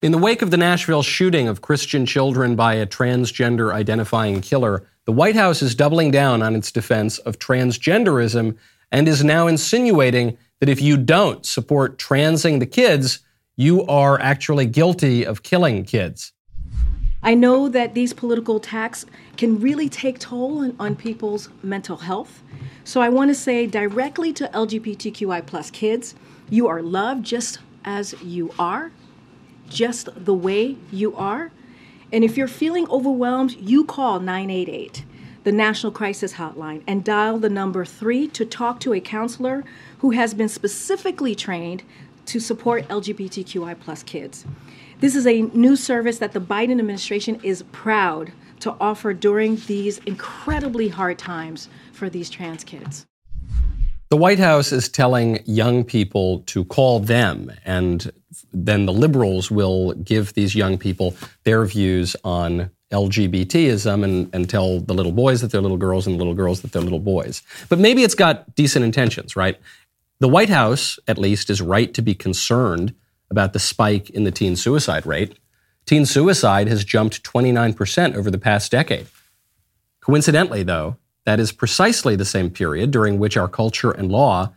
In the wake of the Nashville shooting of Christian children by a transgender identifying killer, the White House is doubling down on its defense of transgenderism and is now insinuating that if you don't support transing the kids, you are actually guilty of killing kids. I know that these political attacks can really take toll on, on people's mental health. So I want to say directly to LGBTQI plus kids, you are loved just as you are just the way you are. And if you're feeling overwhelmed, you call 988, the National Crisis Hotline, and dial the number three to talk to a counselor who has been specifically trained to support LGBTQI plus kids. This is a new service that the Biden administration is proud to offer during these incredibly hard times for these trans kids. The White House is telling young people to call them, and then the liberals will give these young people their views on LGBTism and, and tell the little boys that they're little girls and the little girls that they're little boys. But maybe it's got decent intentions, right? The White House, at least, is right to be concerned about the spike in the teen suicide rate. Teen suicide has jumped 29% over the past decade. Coincidentally, though, that is precisely the same period during which our culture and law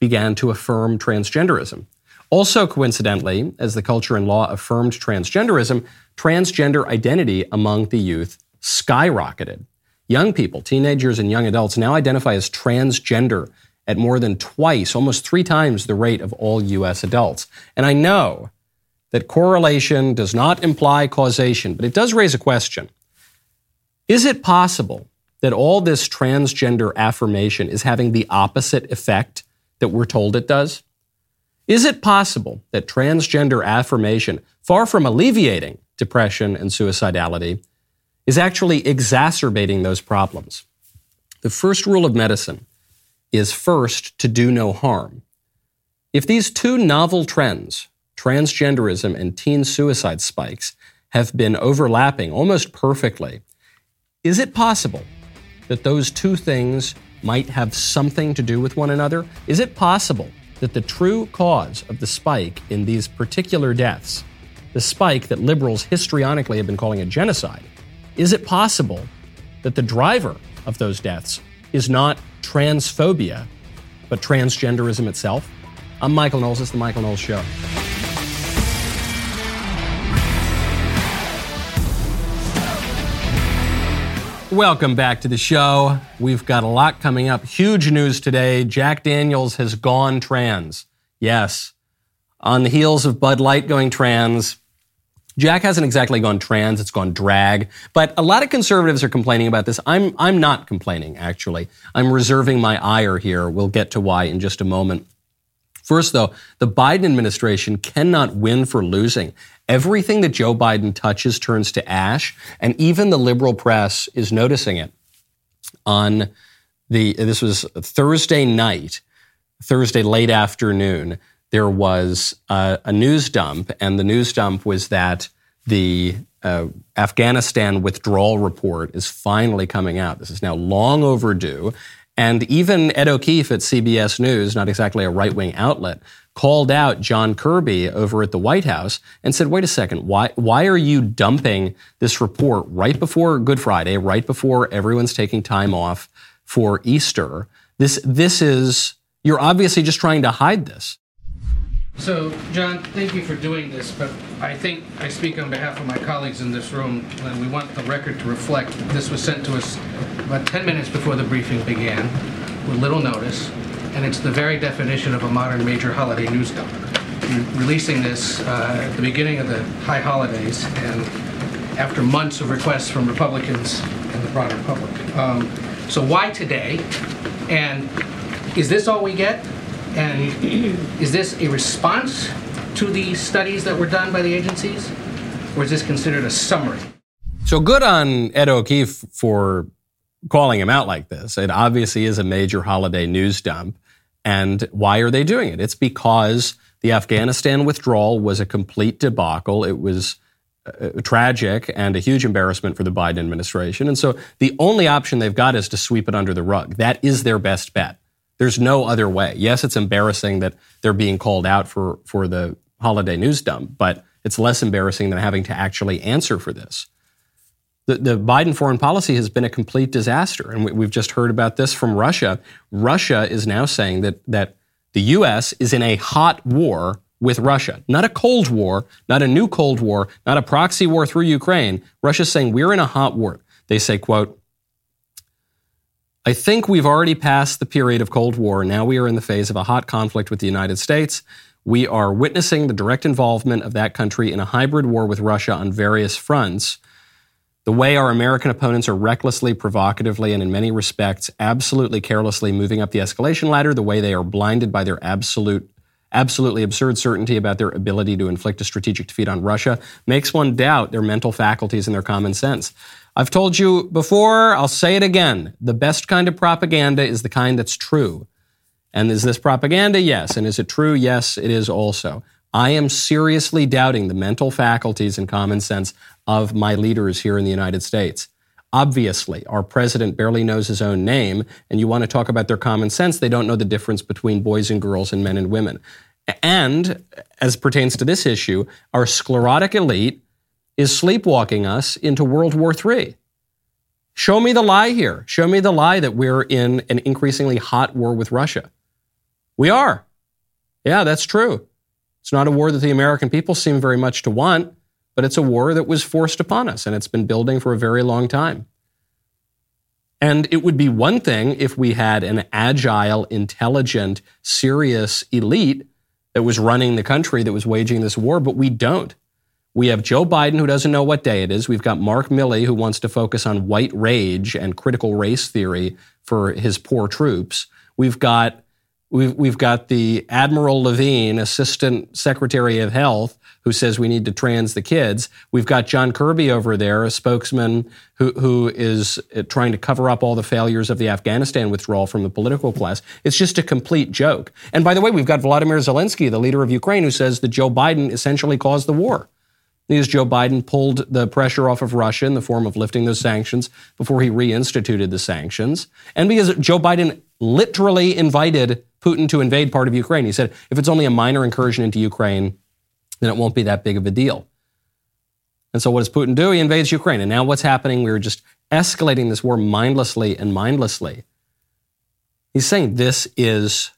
began to affirm transgenderism. Also, coincidentally, as the culture and law affirmed transgenderism, transgender identity among the youth skyrocketed. Young people, teenagers, and young adults now identify as transgender at more than twice, almost three times the rate of all U.S. adults. And I know that correlation does not imply causation, but it does raise a question. Is it possible that all this transgender affirmation is having the opposite effect that we're told it does? Is it possible that transgender affirmation, far from alleviating depression and suicidality, is actually exacerbating those problems? The first rule of medicine is first to do no harm. If these two novel trends, transgenderism and teen suicide spikes, have been overlapping almost perfectly, is it possible that those two things might have something to do with one another? Is it possible that the true cause of the spike in these particular deaths, the spike that liberals histrionically have been calling a genocide, is it possible that the driver of those deaths is not transphobia, but transgenderism itself? I'm Michael Knowles. It's The Michael Knowles Show. Welcome back to the show. We've got a lot coming up. Huge news today. Jack Daniels has gone trans. Yes. On the heels of Bud Light going trans, Jack hasn't exactly gone trans, it's gone drag. But a lot of conservatives are complaining about this. I'm, I'm not complaining, actually. I'm reserving my ire here. We'll get to why in just a moment. First, though, the Biden administration cannot win for losing. Everything that Joe Biden touches turns to ash, and even the liberal press is noticing it. On the this was Thursday night, Thursday late afternoon, there was a, a news dump, and the news dump was that the uh, Afghanistan withdrawal report is finally coming out. This is now long overdue. And even Ed O'Keefe at CBS News, not exactly a right wing outlet, called out John Kirby over at the White House and said, wait a second, why, why are you dumping this report right before Good Friday, right before everyone's taking time off for Easter? This, this is, you're obviously just trying to hide this. So, John, thank you for doing this, but I think I speak on behalf of my colleagues in this room, and we want the record to reflect that this was sent to us about 10 minutes before the briefing began, with little notice, and it's the very definition of a modern major holiday news dump. You're releasing this uh, at the beginning of the high holidays, and after months of requests from Republicans and the broader public. Um, so why today? And is this all we get? And is this a response to the studies that were done by the agencies? Or is this considered a summary? So good on Ed O'Keefe for calling him out like this. It obviously is a major holiday news dump. And why are they doing it? It's because the Afghanistan withdrawal was a complete debacle. It was uh, tragic and a huge embarrassment for the Biden administration. And so the only option they've got is to sweep it under the rug. That is their best bet. There's no other way. Yes, it's embarrassing that they're being called out for, for the holiday news dump, but It's less embarrassing than having to actually answer for this. The, the Biden foreign policy has been a complete disaster. And we, we've just heard about this from Russia. Russia is now saying that, that the U.S. is in a hot war with Russia. Not a Cold War, not a new Cold War, not a proxy war through Ukraine. Russia's saying we're in a hot war. They say, quote, I think we've already passed the period of Cold War. Now we are in the phase of a hot conflict with the United States. We are witnessing the direct involvement of that country in a hybrid war with Russia on various fronts. The way our American opponents are recklessly, provocatively, and in many respects, absolutely carelessly moving up the escalation ladder, the way they are blinded by their absolute absolutely absurd certainty about their ability to inflict a strategic defeat on Russia makes one doubt their mental faculties and their common sense. I've told you before, I'll say it again. The best kind of propaganda is the kind that's true. And is this propaganda? Yes. And is it true? Yes, it is also. I am seriously doubting the mental faculties and common sense of my leaders here in the United States. Obviously, our president barely knows his own name, and you want to talk about their common sense, they don't know the difference between boys and girls and men and women. And as pertains to this issue, our sclerotic elite is sleepwalking us into World War III. Show me the lie here. Show me the lie that we're in an increasingly hot war with Russia. We are. Yeah, that's true. It's not a war that the American people seem very much to want, but it's a war that was forced upon us, and it's been building for a very long time. And it would be one thing if we had an agile, intelligent, serious elite that was running the country that was waging this war, but we don't. We have Joe Biden, who doesn't know what day it is. We've got Mark Milley, who wants to focus on white rage and critical race theory for his poor troops. We've got We've, we've got the Admiral Levine, Assistant Secretary of Health, who says we need to trans the kids. We've got John Kirby over there, a spokesman who, who is uh, trying to cover up all the failures of the Afghanistan withdrawal from the political class. It's just a complete joke. And by the way, we've got Vladimir Zelensky, the leader of Ukraine, who says that Joe Biden essentially caused the war because Joe Biden pulled the pressure off of Russia in the form of lifting those sanctions before he reinstituted the sanctions, and because Joe Biden literally invited Putin to invade part of Ukraine. He said, if it's only a minor incursion into Ukraine, then it won't be that big of a deal. And so what does Putin do? He invades Ukraine. And now what's happening? We're just escalating this war mindlessly and mindlessly. He's saying this is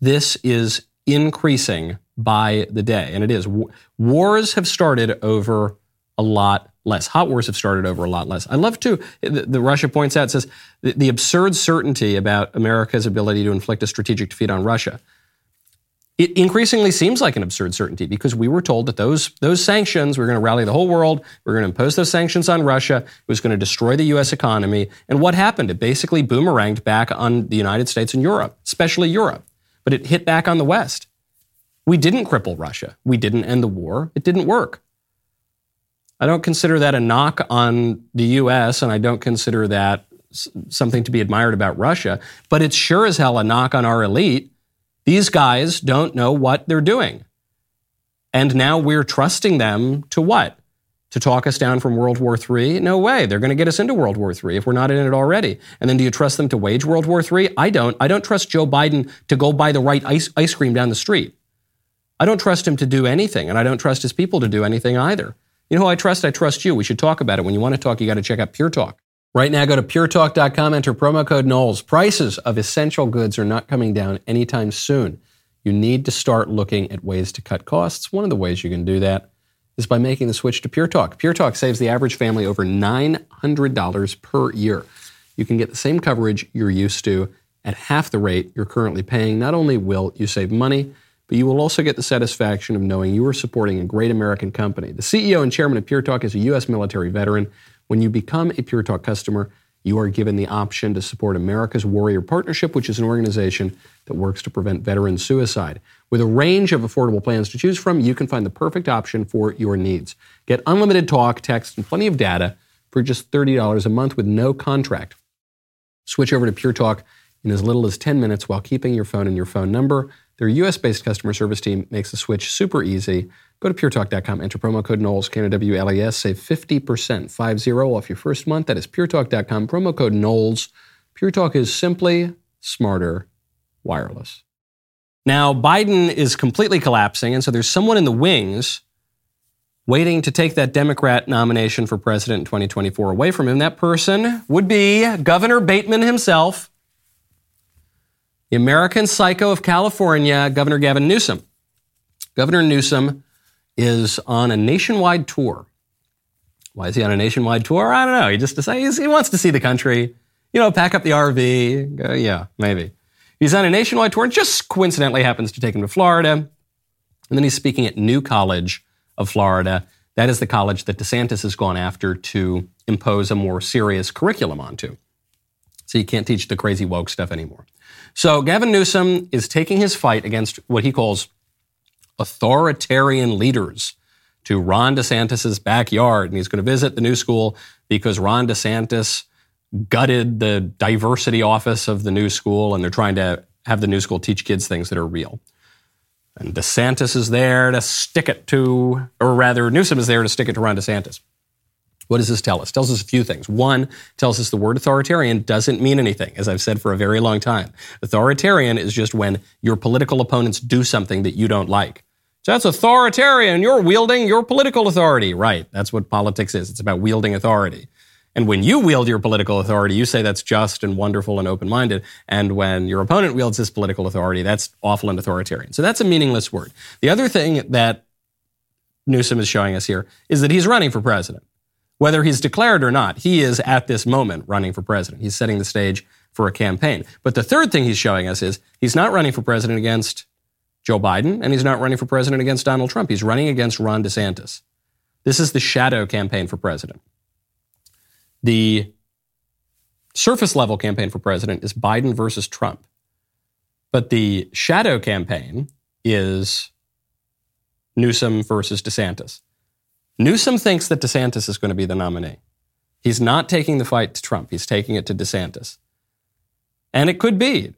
this is increasing by the day. And it is. Wars have started over a lot less. Hot wars have started over a lot less. I love to, the, the Russia points out, says the, the, absurd certainty about America's ability to inflict a strategic defeat on Russia. It increasingly seems like an absurd certainty because we were told that those, those sanctions, we are going to rally the whole world, we are going to impose those sanctions on Russia, it was going to destroy the U.S. economy. And what happened? It basically boomeranged back on the United States and Europe, especially Europe. But it hit back on the West. We didn't cripple Russia. We didn't end the war. It didn't work. I don't consider that a knock on the US, and I don't consider that something to be admired about Russia, but it's sure as hell a knock on our elite. These guys don't know what they're doing. And now we're trusting them to what? To talk us down from World War III? No way. They're going to get us into World War III if we're not in it already. And then do you trust them to wage World War III? I don't. I don't trust Joe Biden to go buy the right ice, ice cream down the street. I don't trust him to do anything, and I don't trust his people to do anything either. You know who I trust? I trust you. We should talk about it. When you want to talk, you got to check out Pure Talk. Right now, go to puretalk.com, enter promo code Knowles. Prices of essential goods are not coming down anytime soon. You need to start looking at ways to cut costs. One of the ways you can do that is by making the switch to Pure Talk. Pure Talk saves the average family over $900 per year. You can get the same coverage you're used to at half the rate you're currently paying. Not only will you save money, but you will also get the satisfaction of knowing you are supporting a great American company. The CEO and chairman of Pure Talk is a U.S. military veteran. When you become a Pure Talk customer, you are given the option to support America's Warrior Partnership, which is an organization that works to prevent veteran suicide. With a range of affordable plans to choose from, you can find the perfect option for your needs. Get unlimited talk, text, and plenty of data for just $30 a month with no contract. Switch over to Pure Talk in as little as 10 minutes while keeping your phone and your phone number. Their US based customer service team makes the switch super easy. Go to puretalk.com, enter promo code Knowles, Canada save 50%, 50 off your first month. That is puretalk.com, promo code Knowles. Pure Talk is simply smarter wireless. Now, Biden is completely collapsing, and so there's someone in the wings waiting to take that Democrat nomination for president in 2024 away from him. That person would be Governor Bateman himself, the American psycho of California, Governor Gavin Newsom. Governor Newsom is on a nationwide tour. Why is he on a nationwide tour? I don't know. He just decides he wants to see the country. You know, pack up the RV. Go, yeah, maybe. He's on a nationwide tour and just coincidentally happens to take him to Florida. And then he's speaking at New College of Florida. That is the college that DeSantis has gone after to impose a more serious curriculum onto. So you can't teach the crazy woke stuff anymore. So Gavin Newsom is taking his fight against what he calls authoritarian leaders to Ron DeSantis' backyard. And he's going to visit the new school because Ron DeSantis gutted the diversity office of the new school and they're trying to have the new school teach kids things that are real. And DeSantis is there to stick it to, or rather, Newsom is there to stick it to Ron DeSantis. What does this tell us? It tells us a few things. One, tells us the word authoritarian doesn't mean anything, as I've said for a very long time. Authoritarian is just when your political opponents do something that you don't like. So that's authoritarian. You're wielding your political authority. Right. That's what politics is. It's about wielding authority. And when you wield your political authority, you say that's just and wonderful and open minded. And when your opponent wields his political authority, that's awful and authoritarian. So that's a meaningless word. The other thing that Newsom is showing us here is that he's running for president. Whether he's declared or not, he is at this moment running for president. He's setting the stage for a campaign. But the third thing he's showing us is he's not running for president against Joe Biden, and he's not running for president against Donald Trump. He's running against Ron DeSantis. This is the shadow campaign for president. The surface level campaign for president is Biden versus Trump. But the shadow campaign is Newsom versus DeSantis. Newsom thinks that DeSantis is going to be the nominee. He's not taking the fight to Trump, he's taking it to DeSantis. And it could be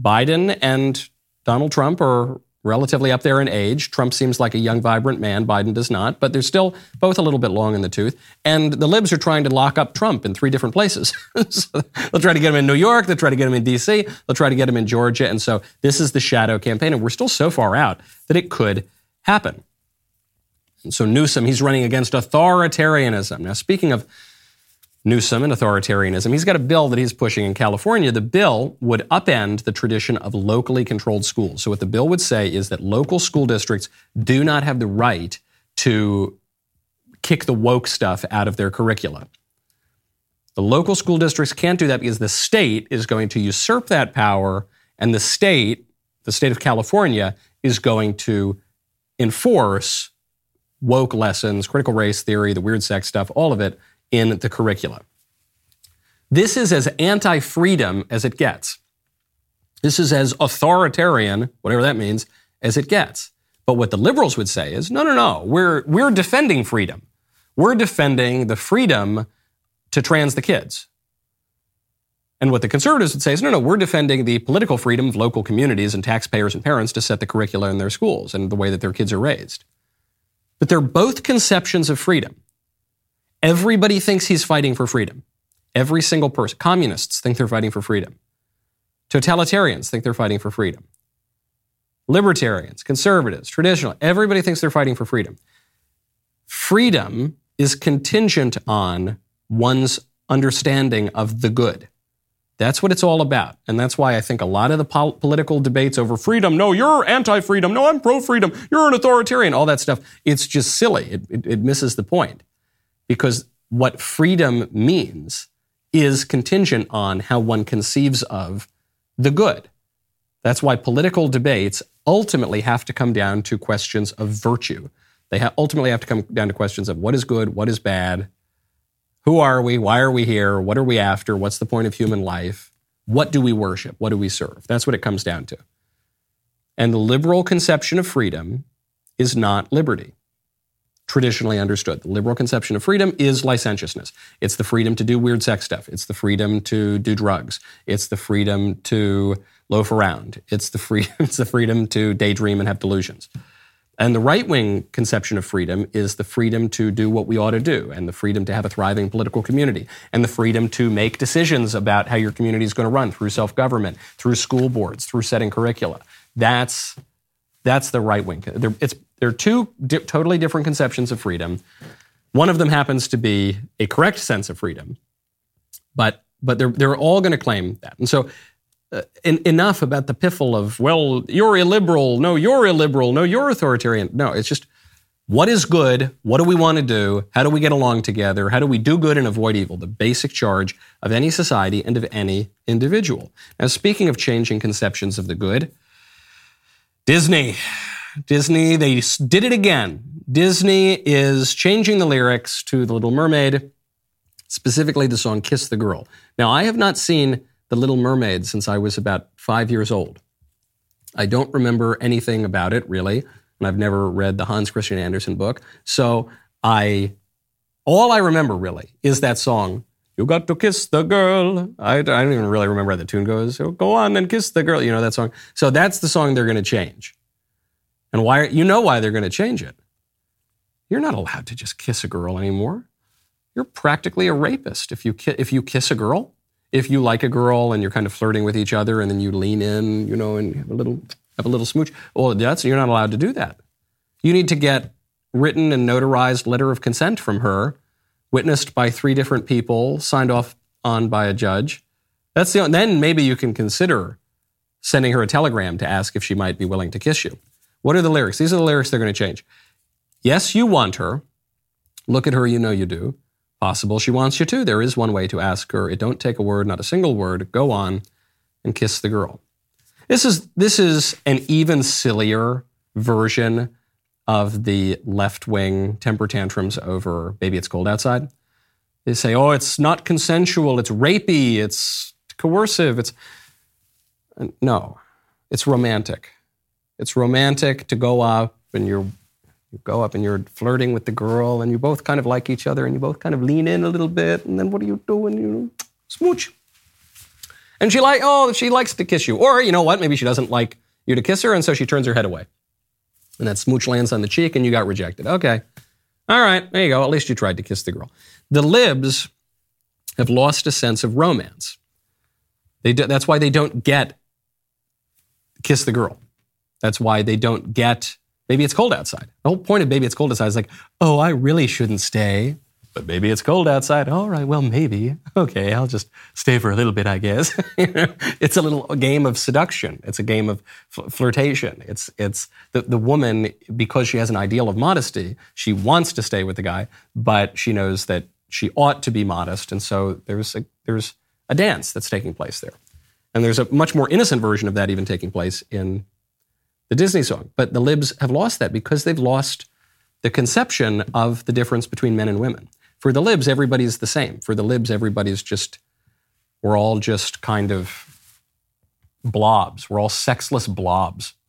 Biden and Donald Trump are relatively up there in age. Trump seems like a young, vibrant man. Biden does not, but they're still both a little bit long in the tooth. And the libs are trying to lock up Trump in three different places. so they'll try to get him in New York, they'll try to get him in D.C., they'll try to get him in Georgia. And so this is the shadow campaign, and we're still so far out that it could happen. And so Newsom, he's running against authoritarianism. Now, speaking of Newsom and authoritarianism. He's got a bill that he's pushing in California. The bill would upend the tradition of locally controlled schools. So, what the bill would say is that local school districts do not have the right to kick the woke stuff out of their curricula. The local school districts can't do that because the state is going to usurp that power, and the state, the state of California, is going to enforce woke lessons, critical race theory, the weird sex stuff, all of it in the curricula. This is as anti freedom as it gets. This is as authoritarian, whatever that means, as it gets. But what the liberals would say is no, no, no, we're, we're defending freedom. We're defending the freedom to trans the kids. And what the conservatives would say is no, no, we're defending the political freedom of local communities and taxpayers and parents to set the curricula in their schools and the way that their kids are raised. But they're both conceptions of freedom. Everybody thinks he's fighting for freedom. Every single person. Communists think they're fighting for freedom. Totalitarians think they're fighting for freedom. Libertarians, conservatives, traditional, everybody thinks they're fighting for freedom. Freedom is contingent on one's understanding of the good. That's what it's all about. And that's why I think a lot of the pol- political debates over freedom no, you're anti freedom, no, I'm pro freedom, you're an authoritarian, all that stuff, it's just silly. It, it, it misses the point because what freedom means is contingent on how one conceives of the good. That's why political debates ultimately have to come down to questions of virtue. They ha- ultimately have to come down to questions of what is good, what is bad, who are we, why are we here, what are we after, what's the point of human life, what do we worship, what do we serve. That's what it comes down to. And the liberal conception of freedom is not liberty traditionally understood. The liberal conception of freedom is licentiousness. It's the freedom to do weird sex stuff. It's the freedom to do drugs. It's the freedom to loaf around. It's the free, it's the freedom to daydream and have delusions. And the right wing conception of freedom is the freedom to do what we ought to do, and the freedom to have a thriving political community, and the freedom to make decisions about how your community is going to run through self government, through school boards, through setting curricula. That's that's the right wing. They're, it's they're two di- totally different conceptions of freedom. One of them happens to be a correct sense of freedom, but but they're they're all going to claim that. And so uh, enough about the piffle of well, you're illiberal. No, you're illiberal. No, you're authoritarian. No, it's just what is good? What do we want to do? How do we get along together? How do we do good and avoid evil? The basic charge of any society and of any individual. Now, speaking of changing conceptions of the good, Disney. Disney, they did it again. Disney is changing the lyrics to The Little Mermaid, specifically the song Kiss the Girl. Now, I have not seen The Little Mermaid since I was about five years old. I don't remember anything about it, really and I've never read the Hans Christian Andersen book. So I, all I remember really is that song. You got to kiss the girl. I, I don't even really remember how the tune goes. So go on and kiss the girl. You know that song. So that's the song they're going to change. And why? You know why they're going to change it. You're not allowed to just kiss a girl anymore. You're practically a rapist if you if you kiss a girl. If you like a girl and you're kind of flirting with each other, and then you lean in, you know, and have a little have a little smooch. Well, that's you're not allowed to do that. You need to get written and notarized letter of consent from her, witnessed by three different people, signed off on by a judge. That's the then maybe you can consider sending her a telegram to ask if she might be willing to kiss you. What are the lyrics? These are the lyrics they're going to change. Yes, you want her. Look at her, you know you do. Possible she wants you to. There is one way to ask her. It don't take a word, not a single word. Go on and kiss the girl. This is this is an even sillier version of the left wing temper tantrums over "Baby, It's Cold Outside." They say, "Oh, it's not consensual. It's rapey. It's coercive. It's no, it's romantic. It's romantic to go up and you're you go up and you're flirting with the girl and you both kind of like each other and you both kind of lean in a little bit and then what do you do when you smooch and she like, oh, she likes to kiss you. Or you know what? Maybe she doesn't like you to kiss her, and so she turns her head away. And that smooch lands on the cheek, and you got rejected. Okay. All right, there you go. At least you tried to kiss the girl. The libs have lost a sense of romance. They do, that's why they don't get kiss the girl. That's why they don't get baby it's cold outside. The whole point of maybe it's cold outside is like, oh, I really shouldn't stay but maybe it's cold outside. All right, well, maybe. Okay, I'll just stay for a little bit, I guess. it's a little game of seduction. It's a game of fl- flirtation. It's it's the, the woman because she has an ideal of modesty. She wants to stay with the guy, but she knows that she ought to be modest, and so there's a, there's a dance that's taking place there, and there's a much more innocent version of that even taking place in the Disney song. But the libs have lost that because they've lost the conception of the difference between men and women. For the libs, everybody's the same. For the libs, everybody's just, we're all just kind of blobs. We're all sexless blobs.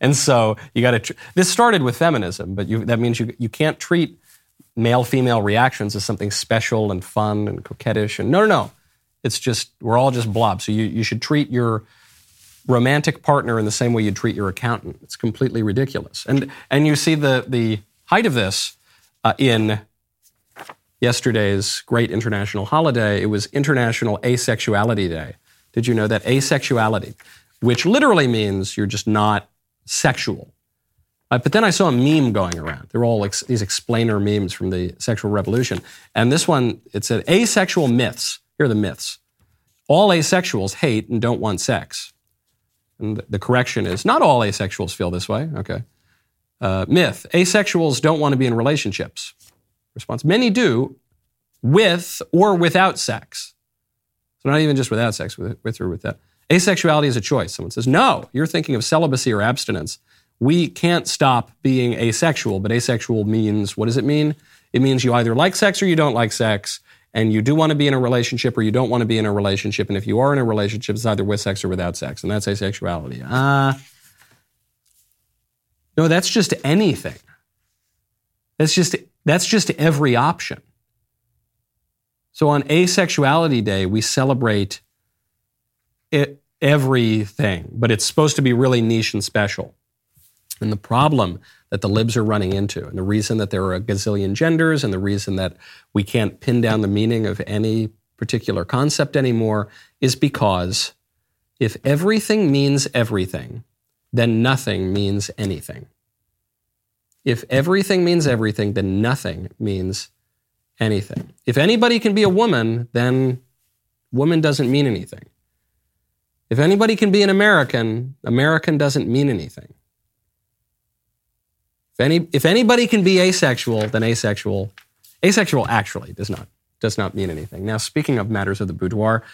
And so you got to, tr- this started with feminism, but you, that means you, you can't treat male female reactions as something special and fun and coquettish. And no, no, no. It's just, we're all just blobs. So you, you should treat your romantic partner in the same way you'd treat your accountant. It's completely ridiculous. And, and you see the, the height of this uh, in yesterday's great international holiday. It was International Asexuality Day. Did you know that asexuality, which literally means you're just not sexual? Uh, but then I saw a meme going around. They're all ex- these explainer memes from the sexual revolution. And this one, it said asexual myths. Here are the myths. All asexuals hate and don't want sex. And the correction is not all asexuals feel this way. Okay. Uh, myth asexuals don't want to be in relationships response. Many do with or without sex. So not even just without sex, with, with or without. Asexuality is a choice. Someone says, no, you're thinking of celibacy or abstinence. We can't stop being asexual, but asexual means, what does it mean? It means you either like sex or you don't like sex, and you do want to be in a relationship or you don't want to be in a relationship. And if you are in a relationship, it's either with sex or without sex, and that's asexuality. Uh, no, that's just anything. That's just that's just every option. So on Asexuality Day, we celebrate it, everything, but it's supposed to be really niche and special. And the problem that the libs are running into, and the reason that there are a gazillion genders, and the reason that we can't pin down the meaning of any particular concept anymore, is because if everything means everything, then nothing means anything. If everything means everything, then nothing means anything. If anybody can be a woman, then woman doesn't mean anything. If anybody can be an American, American doesn't mean anything. If, any, if anybody can be asexual, then asexual, asexual actually does not, does not mean anything. Now, speaking of matters of the boudoir,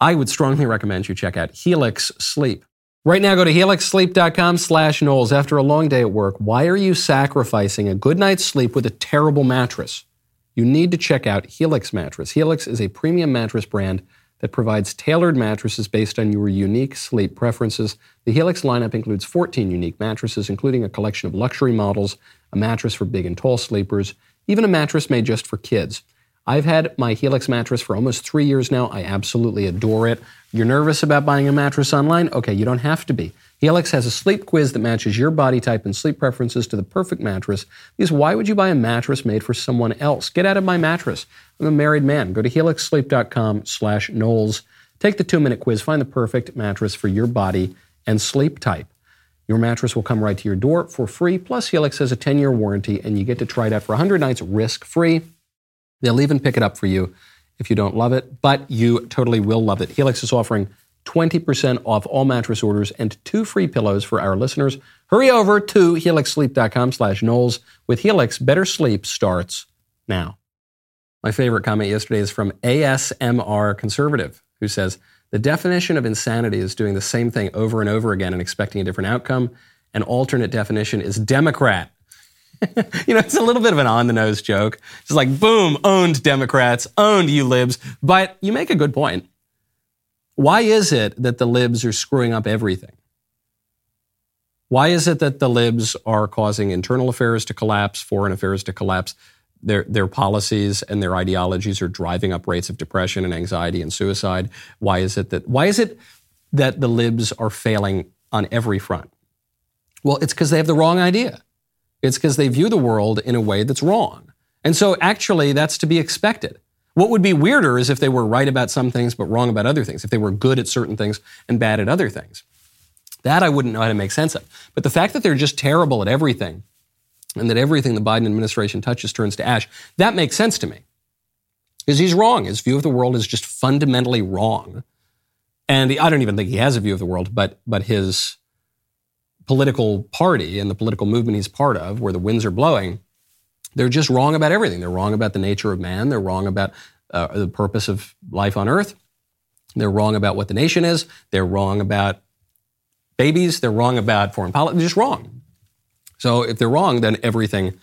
I would strongly recommend you check out Helix Sleep. Right now, go to helixsleep.com slash Knowles. After a long day at work, why are you sacrificing a good night's sleep with a terrible mattress? You need to check out Helix Mattress. Helix is a premium mattress brand that provides tailored mattresses based on your unique sleep preferences. The Helix lineup includes 14 unique mattresses, including a collection of luxury models, a mattress for big and tall sleepers, even a mattress made just for kids. I've had my Helix mattress for almost three years now. I absolutely adore it. You're nervous about buying a mattress online? Okay, you don't have to be. Helix has a sleep quiz that matches your body type and sleep preferences to the perfect mattress. Because why would you buy a mattress made for someone else? Get out of my mattress. I'm a married man. Go to helixsleep.com slash Knowles. Take the two-minute quiz. Find the perfect mattress for your body and sleep type. Your mattress will come right to your door for free. Plus, Helix has a 10-year warranty, and you get to try it out for 100 nights risk-free. They'll even pick it up for you if you don't love it, but you totally will love it. Helix is offering 20% off all mattress orders and two free pillows for our listeners. Hurry over to helixsleep.com slash Knowles. With Helix, better sleep starts now. My favorite comment yesterday is from ASMR Conservative, who says, the definition of insanity is doing the same thing over and over again and expecting a different outcome. An alternate definition is Democrat. you know, it's a little bit of an on the nose joke. It's like, boom, owned Democrats, owned you libs. But you make a good point. Why is it that the libs are screwing up everything? Why is it that the libs are causing internal affairs to collapse, foreign affairs to collapse? Their, their policies and their ideologies are driving up rates of depression and anxiety and suicide. Why is it that why is it that the libs are failing on every front? Well, it's because they have the wrong idea. It's because they view the world in a way that's wrong. And so actually that's to be expected. What would be weirder is if they were right about some things but wrong about other things, if they were good at certain things and bad at other things. That I wouldn't know how to make sense of. But the fact that they're just terrible at everything and that everything the Biden administration touches turns to ash, that makes sense to me. Because he's wrong. His view of the world is just fundamentally wrong. And I don't even think he has a view of the world, but, but his political party and the political movement he's part of, where the winds are blowing, they're just wrong about everything. They're wrong about the nature of man. They're wrong about uh, the purpose of life on earth. They're wrong about what the nation is. They're wrong about babies. They're wrong about foreign policy. They're just wrong. So if they're wrong, then everything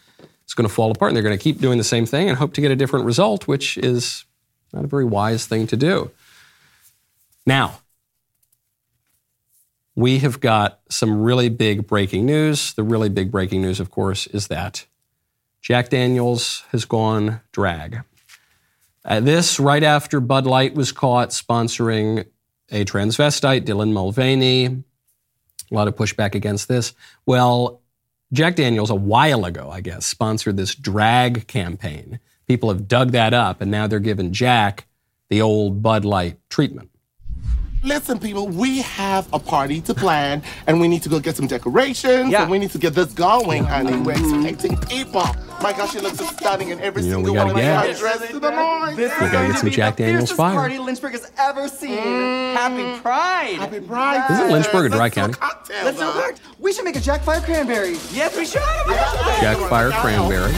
is going to fall apart and they're going to keep doing the same thing and hope to get a different result, which is not a very wise thing to do. Now, we have got some really big breaking news. The really big breaking news, of course, is that Jack Daniels has gone drag. Uh, this right after Bud Light was caught sponsoring a transvestite, Dylan Mulvaney. A lot of pushback against this. Well, Jack Daniels, a while ago, I guess, sponsored this drag campaign. People have dug that up, and now they're giving Jack the old Bud Light treatment. Listen, people, we have a party to plan, and we need to go get some decorations, yeah. and we need to get this going, honey. We're expecting people. My gosh, she looks so stunning in every you know, single one get. of my dresses to the line. This We is gotta going get to some be Jack the Daniels fire. party Lynchburg has ever seen. Mm. Happy Pride. Happy Pride. Isn't Lynchburg a dry Let's county? cocktail, Let's do though. it. We should make a Jack Fire Cranberry. Yes, we should. Jack Fire Cranberry.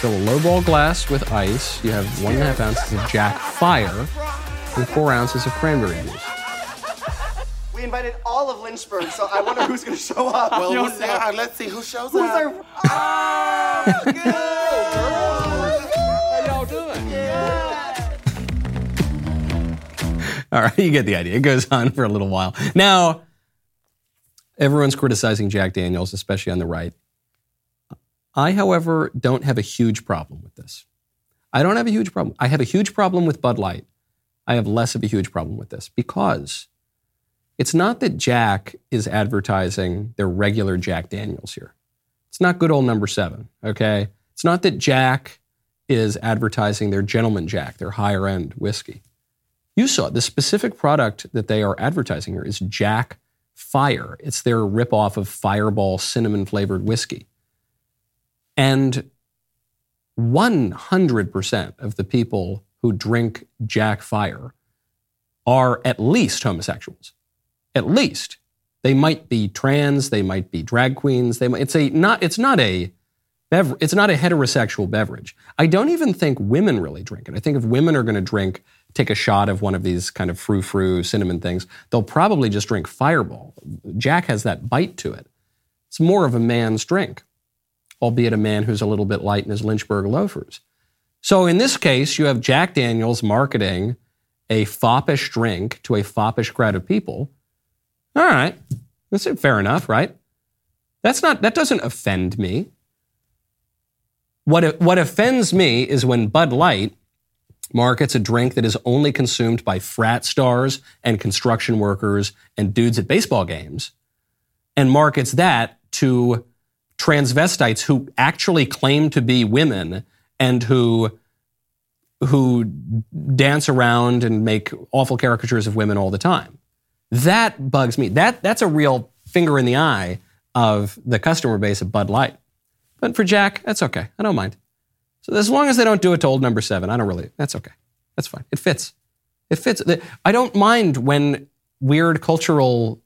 Fill a lowball glass with ice. You have one and a half ounces of Jack Fire and four ounces of cranberry juice. We invited all of Lynchburg, so I wonder who's going to show up. Well, we'll see. All right, let's see who shows Who's up. our... Oh, good. How y'all doing? All right, you get the idea. It goes on for a little while. Now, everyone's criticizing Jack Daniels, especially on the right. I, however, don't have a huge problem with this. I don't have a huge problem. I have a huge problem with Bud Light. I have less of a huge problem with this because it's not that Jack is advertising their regular Jack Daniels here. It's not good old number seven, okay? It's not that Jack is advertising their Gentleman Jack, their higher end whiskey. You saw the specific product that they are advertising here is Jack Fire. It's their ripoff of Fireball cinnamon flavored whiskey. And 100% of the people who drink Jack Fire are at least homosexuals. At least. They might be trans, they might be drag queens, they might, it's a not it's not a bever, it's not a heterosexual beverage. I don't even think women really drink it. I think if women are going to drink take a shot of one of these kind of frou frou cinnamon things, they'll probably just drink Fireball. Jack has that bite to it. It's more of a man's drink, albeit a man who's a little bit light in his Lynchburg loafers. So in this case, you have Jack Daniels marketing a foppish drink to a foppish crowd of people. All right, that's fair enough, right? That's not that doesn't offend me. What what offends me is when Bud Light markets a drink that is only consumed by frat stars and construction workers and dudes at baseball games and markets that to transvestites who actually claim to be women and who who dance around and make awful caricatures of women all the time. That bugs me. That that's a real finger in the eye of the customer base of Bud Light. But for Jack, that's okay. I don't mind. So as long as they don't do it to old number seven, I don't really, that's okay. That's fine. It fits. It fits. I don't mind when weird cultural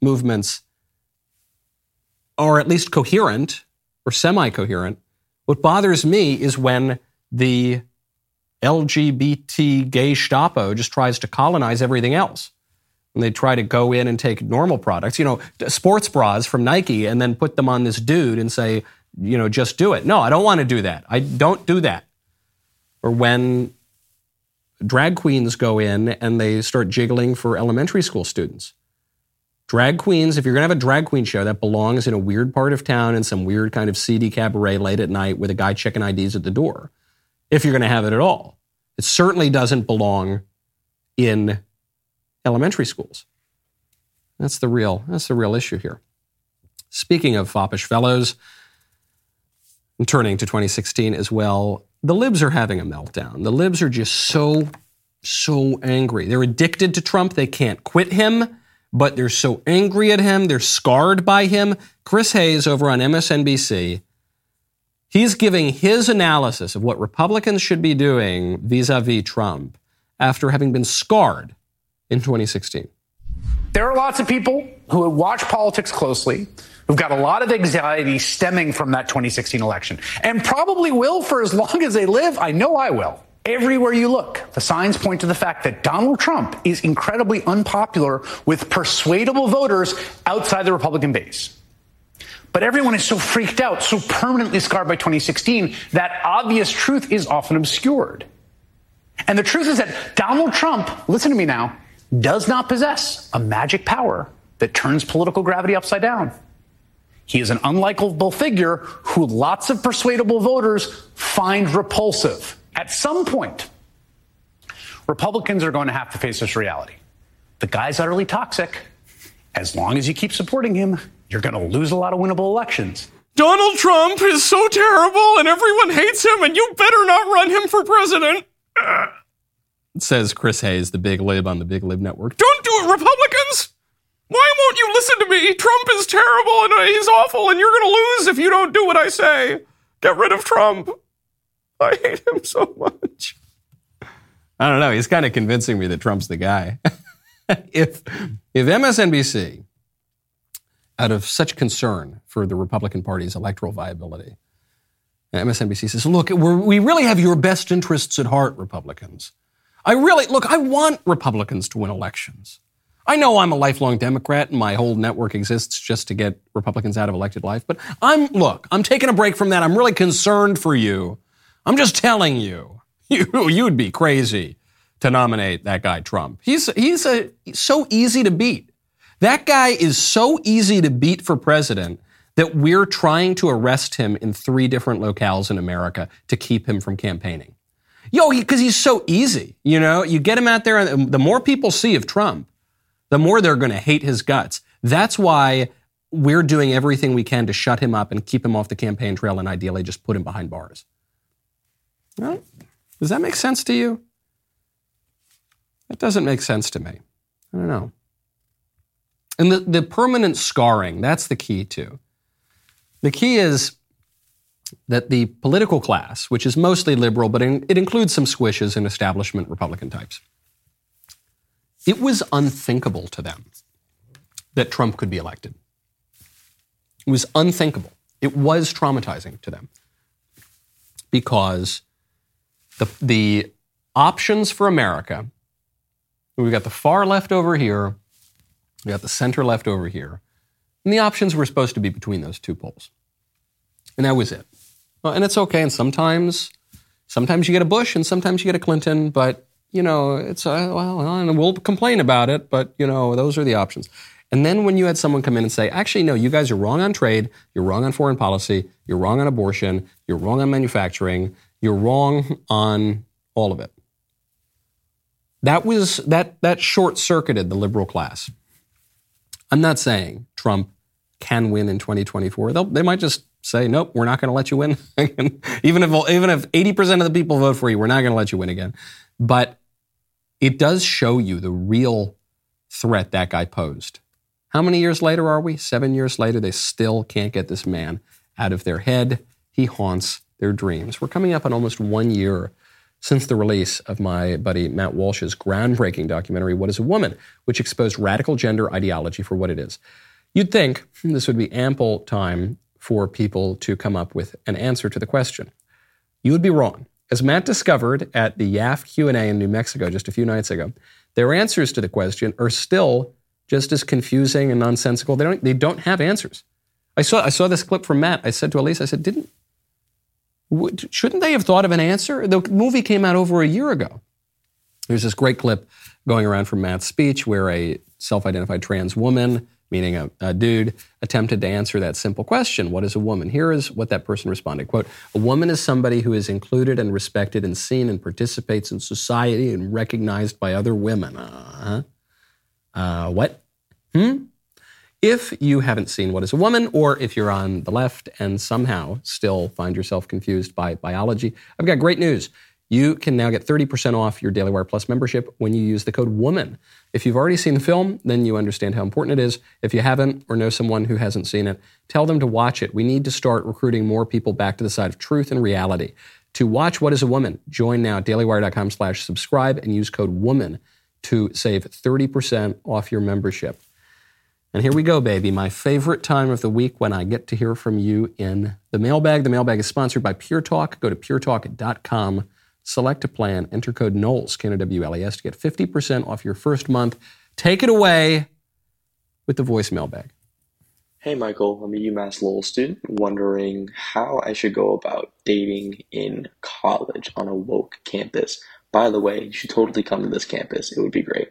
movements are at least coherent or semi coherent. What bothers me is when the LGBT gay Gestapo just tries to colonize everything else. And they try to go in and take normal products, you know, sports bras from Nike, and then put them on this dude and say, you know, just do it. No, I don't want to do that. I don't do that. Or when drag queens go in and they start jiggling for elementary school students. Drag queens, if you're going to have a drag queen show, that belongs in a weird part of town in some weird kind of seedy cabaret late at night with a guy checking IDs at the door. If you're going to have it at all, it certainly doesn't belong in elementary schools. That's the real, that's the real issue here. Speaking of foppish fellows, and turning to 2016 as well, the libs are having a meltdown. The libs are just so, so angry. They're addicted to Trump. They can't quit him, but they're so angry at him. They're scarred by him. Chris Hayes over on MSNBC, he's giving his analysis of what Republicans should be doing vis a vis Trump after having been scarred in 2016. There are lots of people who watch politics closely who've got a lot of anxiety stemming from that 2016 election and probably will for as long as they live. I know I will. Everywhere you look, the signs point to the fact that Donald Trump is incredibly unpopular with persuadable voters outside the Republican base. But everyone is so freaked out, so permanently scarred by 2016, that obvious truth is often obscured. And the truth is that Donald Trump, listen to me now, does not possess a magic power that turns political gravity upside down. He is an unlikable figure who lots of persuadable voters find repulsive. At some point, Republicans are going to have to face this reality. The guy's utterly toxic. As long as you keep supporting him, you're going to lose a lot of winnable elections. Donald Trump is so terrible and everyone hates him, and you better not run him for president. Says Chris Hayes, the big lib on the Big Lib Network. Don't do it, Republicans! Why won't you listen to me? Trump is terrible and uh, he's awful, and you're going to lose if you don't do what I say. Get rid of Trump. I hate him so much. I don't know. He's kind of convincing me that Trump's the guy. if if MSNBC, out of such concern for the Republican Party's electoral viability, MSNBC says, "Look, we really have your best interests at heart, Republicans. I really look. I want Republicans to win elections. I know I'm a lifelong Democrat and my whole network exists just to get Republicans out of elected life, but I'm, look, I'm taking a break from that. I'm really concerned for you. I'm just telling you, you, you'd be crazy to nominate that guy Trump. He's, he's a, so easy to beat. That guy is so easy to beat for president that we're trying to arrest him in three different locales in America to keep him from campaigning. Yo, because he, he's so easy. You know, you get him out there, and the more people see of Trump, the more they're going to hate his guts. That's why we're doing everything we can to shut him up and keep him off the campaign trail and ideally just put him behind bars. Well, does that make sense to you? That doesn't make sense to me. I don't know. And the, the permanent scarring, that's the key too. The key is that the political class, which is mostly liberal, but it includes some squishes and establishment Republican types, it was unthinkable to them that Trump could be elected. It was unthinkable. It was traumatizing to them because the, the options for America, we've got the far left over here, we've got the center left over here, and the options were supposed to be between those two poles. And that was it. Well, and it's okay. And sometimes, sometimes you get a Bush, and sometimes you get a Clinton. But you know, it's uh, well, and we'll complain about it. But you know, those are the options. And then when you had someone come in and say, actually, no, you guys are wrong on trade, you're wrong on foreign policy, you're wrong on abortion, you're wrong on manufacturing, you're wrong on all of it. That was that that short circuited the liberal class. I'm not saying Trump can win in 2024. They'll, they might just say, nope, we're not going to let you win. even if even if 80% of the people vote for you, we're not going to let you win again. But it does show you the real threat that guy posed. How many years later are we? Seven years later, they still can't get this man out of their head. He haunts their dreams. We're coming up on almost one year since the release of my buddy Matt Walsh's groundbreaking documentary, What is a Woman, which exposed radical gender ideology for what it is. You'd think this would be ample time for people to come up with an answer to the question. You would be wrong. As Matt discovered at the YAF Q&A in New Mexico just a few nights ago, their answers to the question are still just as confusing and nonsensical. They don't, they don't have answers. I saw, I saw this clip from Matt. I said to Elise, I said, didn't, shouldn't they have thought of an answer? The movie came out over a year ago. There's this great clip going around from Matt's speech where a self-identified trans woman meaning a, a, dude, attempted to answer that simple question What is a woman? Here is what that person responded Quote, A woman is somebody who is included and respected and seen and participates in society and recognized by other women. Uh-huh. Uh, what? Hmm? If you haven't seen What is a Woman, or if you're on the left and somehow still find yourself confused by biology, I've got great news. You can now get 30% off your Daily Wire Plus membership when you use the code WOMAN. If you've already seen the film, then you understand how important it is. If you haven't or know someone who hasn't seen it, tell them to watch it. We need to start recruiting more people back to the side of truth and reality. To watch What is a Woman, join now at dailywire.com slash subscribe and use code WOMAN to save 30% off your membership. And here we go, baby. My favorite time of the week when I get to hear from you in the mailbag. The mailbag is sponsored by Pure Talk. Go to puretalk.com Select a plan, enter code Knowles, K-N-O-W-L-E-S, to get 50% off your first month. Take it away with the voicemail bag. Hey, Michael. I'm a UMass Lowell student wondering how I should go about dating in college on a woke campus. By the way, you should totally come to this campus. It would be great.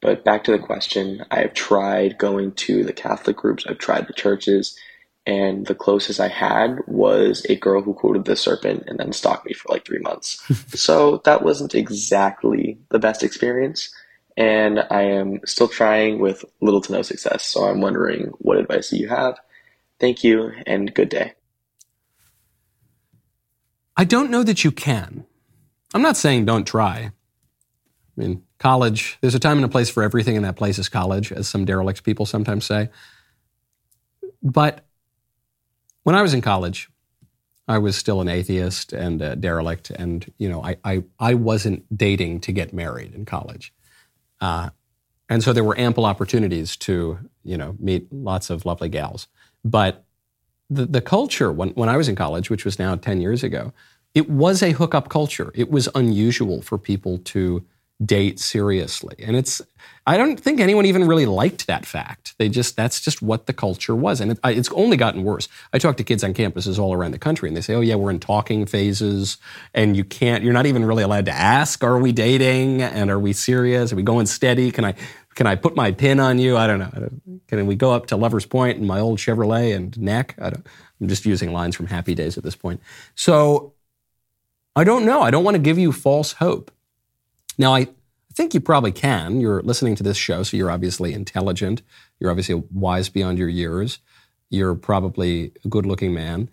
But back to the question, I have tried going to the Catholic groups, I've tried the churches, and the closest I had was a girl who quoted the serpent and then stalked me for like three months. so that wasn't exactly the best experience. And I am still trying with little to no success. So I'm wondering what advice do you have? Thank you and good day. I don't know that you can. I'm not saying don't try. I mean, college, there's a time and a place for everything, and that place is college, as some derelict people sometimes say. But when I was in college, I was still an atheist and a derelict, and you know, I I, I wasn't dating to get married in college, uh, and so there were ample opportunities to you know meet lots of lovely gals. But the the culture when when I was in college, which was now ten years ago, it was a hookup culture. It was unusual for people to date seriously. And it's, I don't think anyone even really liked that fact. They just, that's just what the culture was. And it, it's only gotten worse. I talk to kids on campuses all around the country and they say, oh, yeah, we're in talking phases and you can't, you're not even really allowed to ask, are we dating? And are we serious? Are we going steady? Can I, can I put my pin on you? I don't know. Can we go up to Lover's Point in my old Chevrolet and neck? I don't, I'm just using lines from Happy Days at this point. So I don't know. I don't want to give you false hope. Now, I, think you probably can. You're listening to this show, so you're obviously intelligent. You're obviously wise beyond your years. You're probably a good looking man.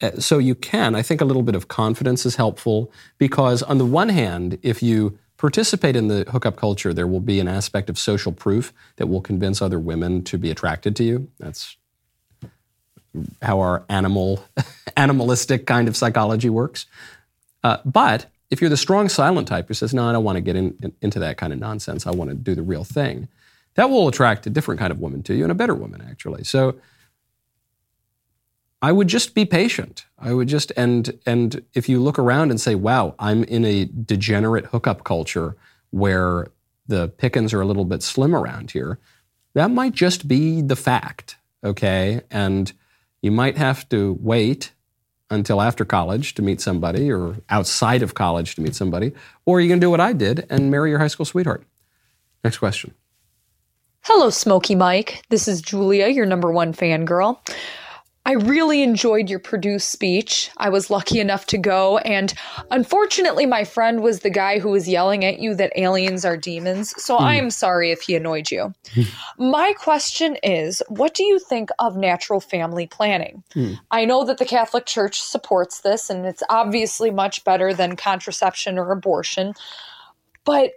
Uh, so you can. I think a little bit of confidence is helpful because, on the one hand, if you participate in the hookup culture, there will be an aspect of social proof that will convince other women to be attracted to you. That's how our animal, animalistic kind of psychology works. Uh, but if you're the strong silent type who says, no, I don't want to get in, in, into that kind of nonsense, I want to do the real thing, that will attract a different kind of woman to you and a better woman, actually. So I would just be patient. I would just, and, and if you look around and say, wow, I'm in a degenerate hookup culture where the pickings are a little bit slim around here, that might just be the fact, okay? And you might have to wait until after college to meet somebody or outside of college to meet somebody, or you can do what I did and marry your high school sweetheart. Next question. Hello, Smoky Mike. This is Julia, your number one fangirl. I really enjoyed your Purdue speech. I was lucky enough to go, and unfortunately, my friend was the guy who was yelling at you that aliens are demons, so hmm. I am sorry if he annoyed you. my question is what do you think of natural family planning? Hmm. I know that the Catholic Church supports this, and it's obviously much better than contraception or abortion, but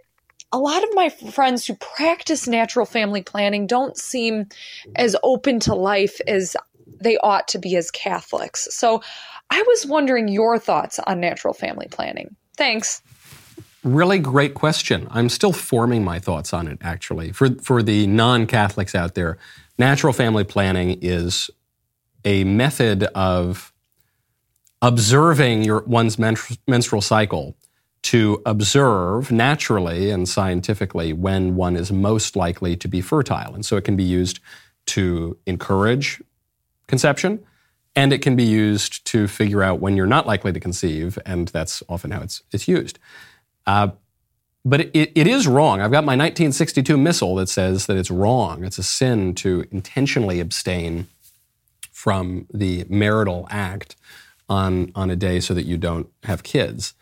a lot of my friends who practice natural family planning don't seem as open to life as they ought to be as Catholics. So I was wondering your thoughts on natural family planning. Thanks. Really great question. I'm still forming my thoughts on it, actually. For, for the non Catholics out there, natural family planning is a method of observing your, one's menstrual cycle to observe naturally and scientifically when one is most likely to be fertile. And so it can be used to encourage conception, and it can be used to figure out when you're not likely to conceive, and that's often how it's, it's used. Uh, but it, it is wrong. I've got my 1962 missal that says that it's wrong. It's a sin to intentionally abstain from the marital act on, on a day so that you don't have kids.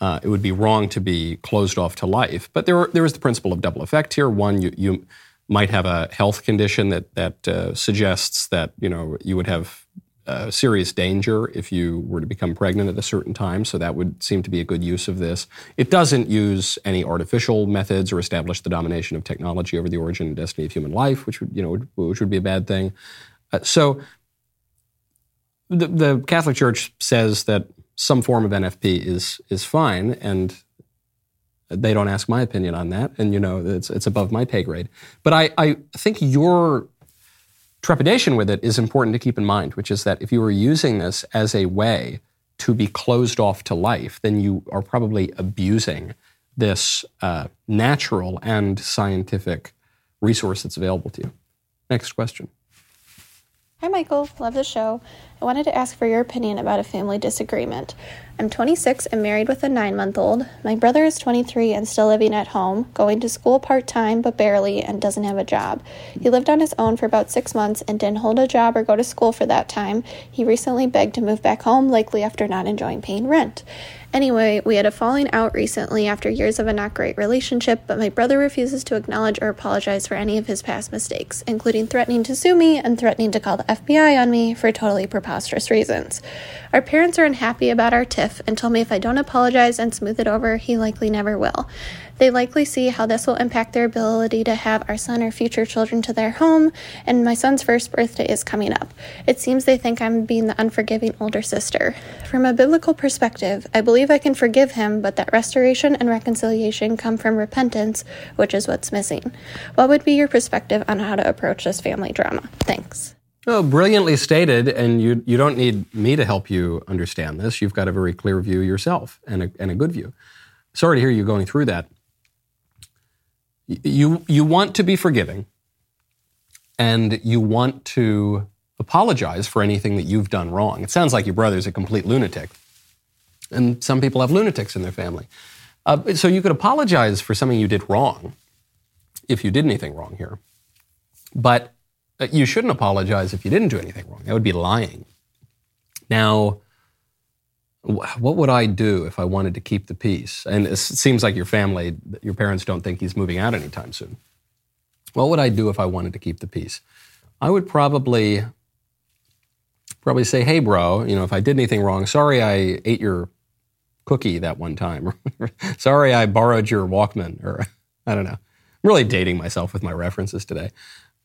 Uh, it would be wrong to be closed off to life. But there, there is the principle of double effect here. One, you, you might have a health condition that that uh, suggests that you know you would have uh, serious danger if you were to become pregnant at a certain time. So that would seem to be a good use of this. It doesn't use any artificial methods or establish the domination of technology over the origin and destiny of human life, which would you know which would be a bad thing. Uh, so the, the Catholic Church says that some form of NFP is is fine, and they don't ask my opinion on that, and you know it's it's above my pay grade. But I, I think your trepidation with it is important to keep in mind, which is that if you are using this as a way to be closed off to life, then you are probably abusing this uh, natural and scientific resource that's available to you. Next question. Hi, Michael. Love the show. I wanted to ask for your opinion about a family disagreement. I'm 26 and married with a nine month old. My brother is 23 and still living at home, going to school part time but barely, and doesn't have a job. He lived on his own for about six months and didn't hold a job or go to school for that time. He recently begged to move back home, likely after not enjoying paying rent. Anyway, we had a falling out recently after years of a not great relationship, but my brother refuses to acknowledge or apologize for any of his past mistakes, including threatening to sue me and threatening to call the FBI on me for totally preposterous reasons. Our parents are unhappy about our tiff and told me if I don't apologize and smooth it over, he likely never will. They likely see how this will impact their ability to have our son or future children to their home, and my son's first birthday is coming up. It seems they think I'm being the unforgiving older sister. From a biblical perspective, I believe I can forgive him, but that restoration and reconciliation come from repentance, which is what's missing. What would be your perspective on how to approach this family drama? Thanks. Oh, brilliantly stated, and you, you don't need me to help you understand this. You've got a very clear view yourself and a, and a good view. Sorry to hear you going through that you you want to be forgiving and you want to apologize for anything that you've done wrong. It sounds like your brother's a complete lunatic. And some people have lunatics in their family. Uh, so you could apologize for something you did wrong if you did anything wrong here. But uh, you shouldn't apologize if you didn't do anything wrong. That would be lying. Now, what would I do if I wanted to keep the peace? And it seems like your family, your parents don't think he's moving out anytime soon. What would I do if I wanted to keep the peace? I would probably probably say, "Hey, bro, you know, if I did anything wrong, sorry I ate your cookie that one time. Sorry, I borrowed your Walkman, or I don't know. I'm really dating myself with my references today.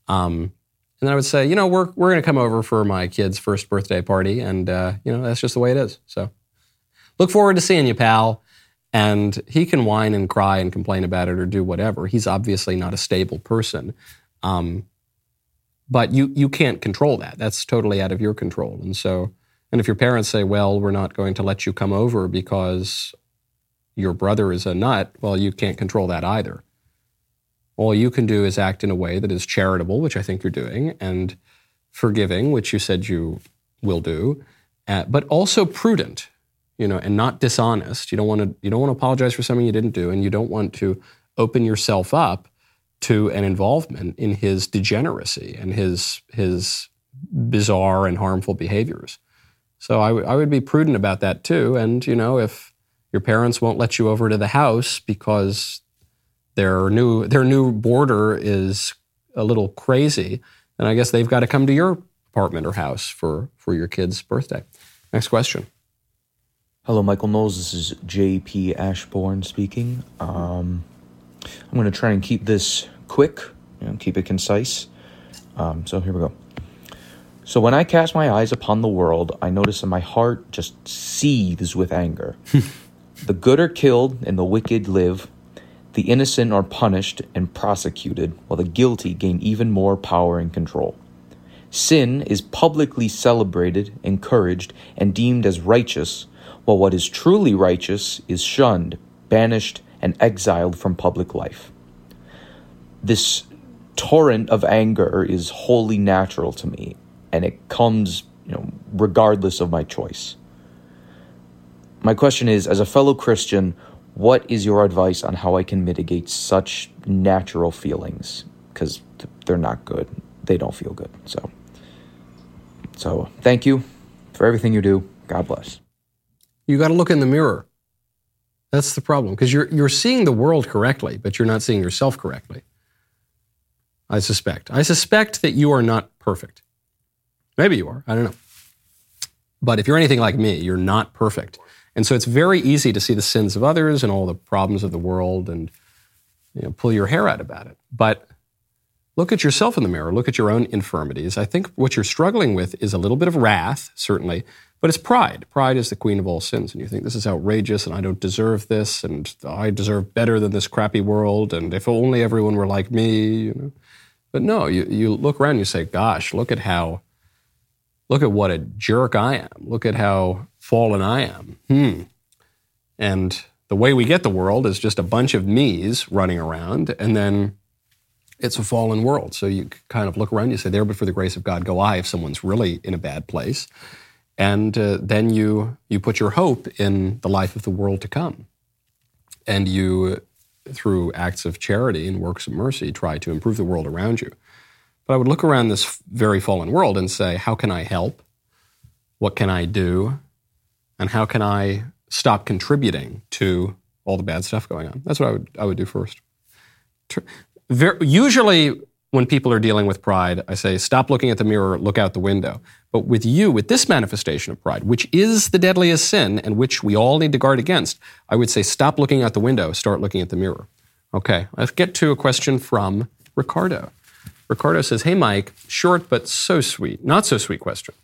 Um, and then I would say, you know, we're we're going to come over for my kid's first birthday party, and uh, you know that's just the way it is. So, look forward to seeing you, pal. And he can whine and cry and complain about it or do whatever. He's obviously not a stable person. Um, but you you can't control that. That's totally out of your control. And so, and if your parents say, "Well, we're not going to let you come over because your brother is a nut," well, you can't control that either. All you can do is act in a way that is charitable, which I think you're doing, and forgiving, which you said you will do, uh, but also prudent, you know, and not dishonest. You don't want to you don't want to apologize for something you didn't do, and you don't want to open yourself up to an involvement in his degeneracy and his his bizarre and harmful behaviors. So I, w- I would be prudent about that too. And you know, if your parents won't let you over to the house because their new their new boarder is a little crazy, then I guess they've got to come to your apartment or house for for your kid's birthday. Next question. Hello, Michael Knowles. This is J.P. Ashbourne speaking. Um, I'm going to try and keep this quick, you know, keep it concise. Um, so here we go. So when I cast my eyes upon the world, I notice that my heart just seethes with anger. the good are killed and the wicked live. The innocent are punished and prosecuted, while the guilty gain even more power and control. Sin is publicly celebrated, encouraged, and deemed as righteous, while what is truly righteous is shunned, banished, and exiled from public life. This torrent of anger is wholly natural to me, and it comes, you know, regardless of my choice. My question is as a fellow Christian, what is your advice on how I can mitigate such natural feelings? Because they're not good. They don't feel good. So, so thank you for everything you do. God bless. You got to look in the mirror. That's the problem because you're you're seeing the world correctly, but you're not seeing yourself correctly. I suspect. I suspect that you are not perfect. Maybe you are. I don't know. But if you're anything like me, you're not perfect. And so it's very easy to see the sins of others and all the problems of the world and you know, pull your hair out about it. But look at yourself in the mirror, look at your own infirmities. I think what you're struggling with is a little bit of wrath, certainly, but it's pride. Pride is the queen of all sins. And you think, this is outrageous and I don't deserve this and I deserve better than this crappy world. And if only everyone were like me, you know. But no, you, you look around and you say, gosh, look at how, look at what a jerk I am. Look at how fallen I am. Hmm. And the way we get the world is just a bunch of me's running around, and then it's a fallen world. So you kind of look around, you say, there, but for the grace of God go I if someone's really in a bad place. And uh, then you, you put your hope in the life of the world to come. And you, through acts of charity and works of mercy, try to improve the world around you. But I would look around this very fallen world and say, how can I help? What can I do? And how can I stop contributing to all the bad stuff going on? That's what I would, I would do first. Usually, when people are dealing with pride, I say, stop looking at the mirror, look out the window. But with you, with this manifestation of pride, which is the deadliest sin and which we all need to guard against, I would say, stop looking out the window, start looking at the mirror. Okay, let's get to a question from Ricardo. Ricardo says, Hey, Mike, short but so sweet, not so sweet question.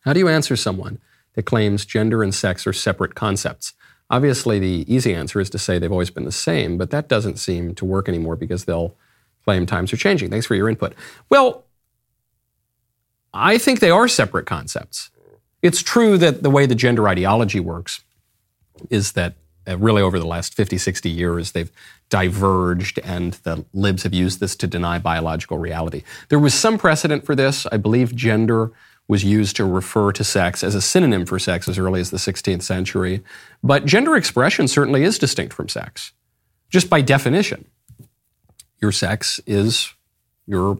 How do you answer someone that claims gender and sex are separate concepts? Obviously, the easy answer is to say they've always been the same, but that doesn't seem to work anymore because they'll claim times are changing. Thanks for your input. Well, I think they are separate concepts. It's true that the way the gender ideology works is that uh, really over the last 50, 60 years, they've diverged, and the libs have used this to deny biological reality. There was some precedent for this. I believe gender was used to refer to sex as a synonym for sex as early as the 16th century. But gender expression certainly is distinct from sex, just by definition. Your sex is your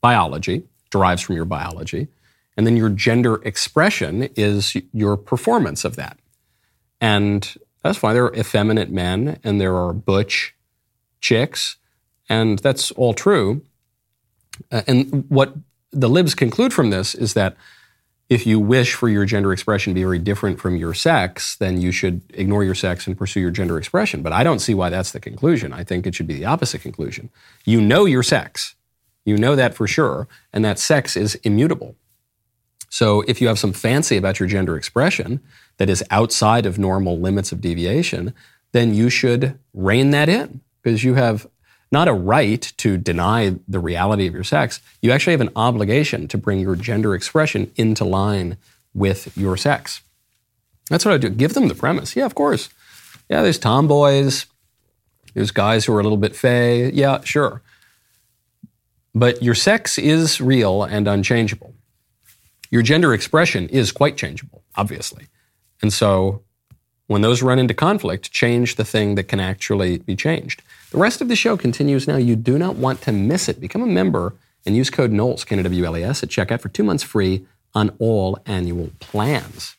biology, derives from your biology, and then your gender expression is your performance of that. And that's why there are effeminate men and there are butch chicks, and that's all true. Uh, and what the libs conclude from this is that if you wish for your gender expression to be very different from your sex, then you should ignore your sex and pursue your gender expression. But I don't see why that's the conclusion. I think it should be the opposite conclusion. You know your sex. You know that for sure, and that sex is immutable. So if you have some fancy about your gender expression that is outside of normal limits of deviation, then you should rein that in because you have not a right to deny the reality of your sex. You actually have an obligation to bring your gender expression into line with your sex. That's what I do. Give them the premise. Yeah, of course. Yeah, there's tomboys. There's guys who are a little bit fey. Yeah, sure. But your sex is real and unchangeable. Your gender expression is quite changeable, obviously. And so when those run into conflict, change the thing that can actually be changed. The rest of the show continues now. You do not want to miss it. Become a member and use code Knowles, K-N-O-W-L-E-S, at checkout for two months free on all annual plans.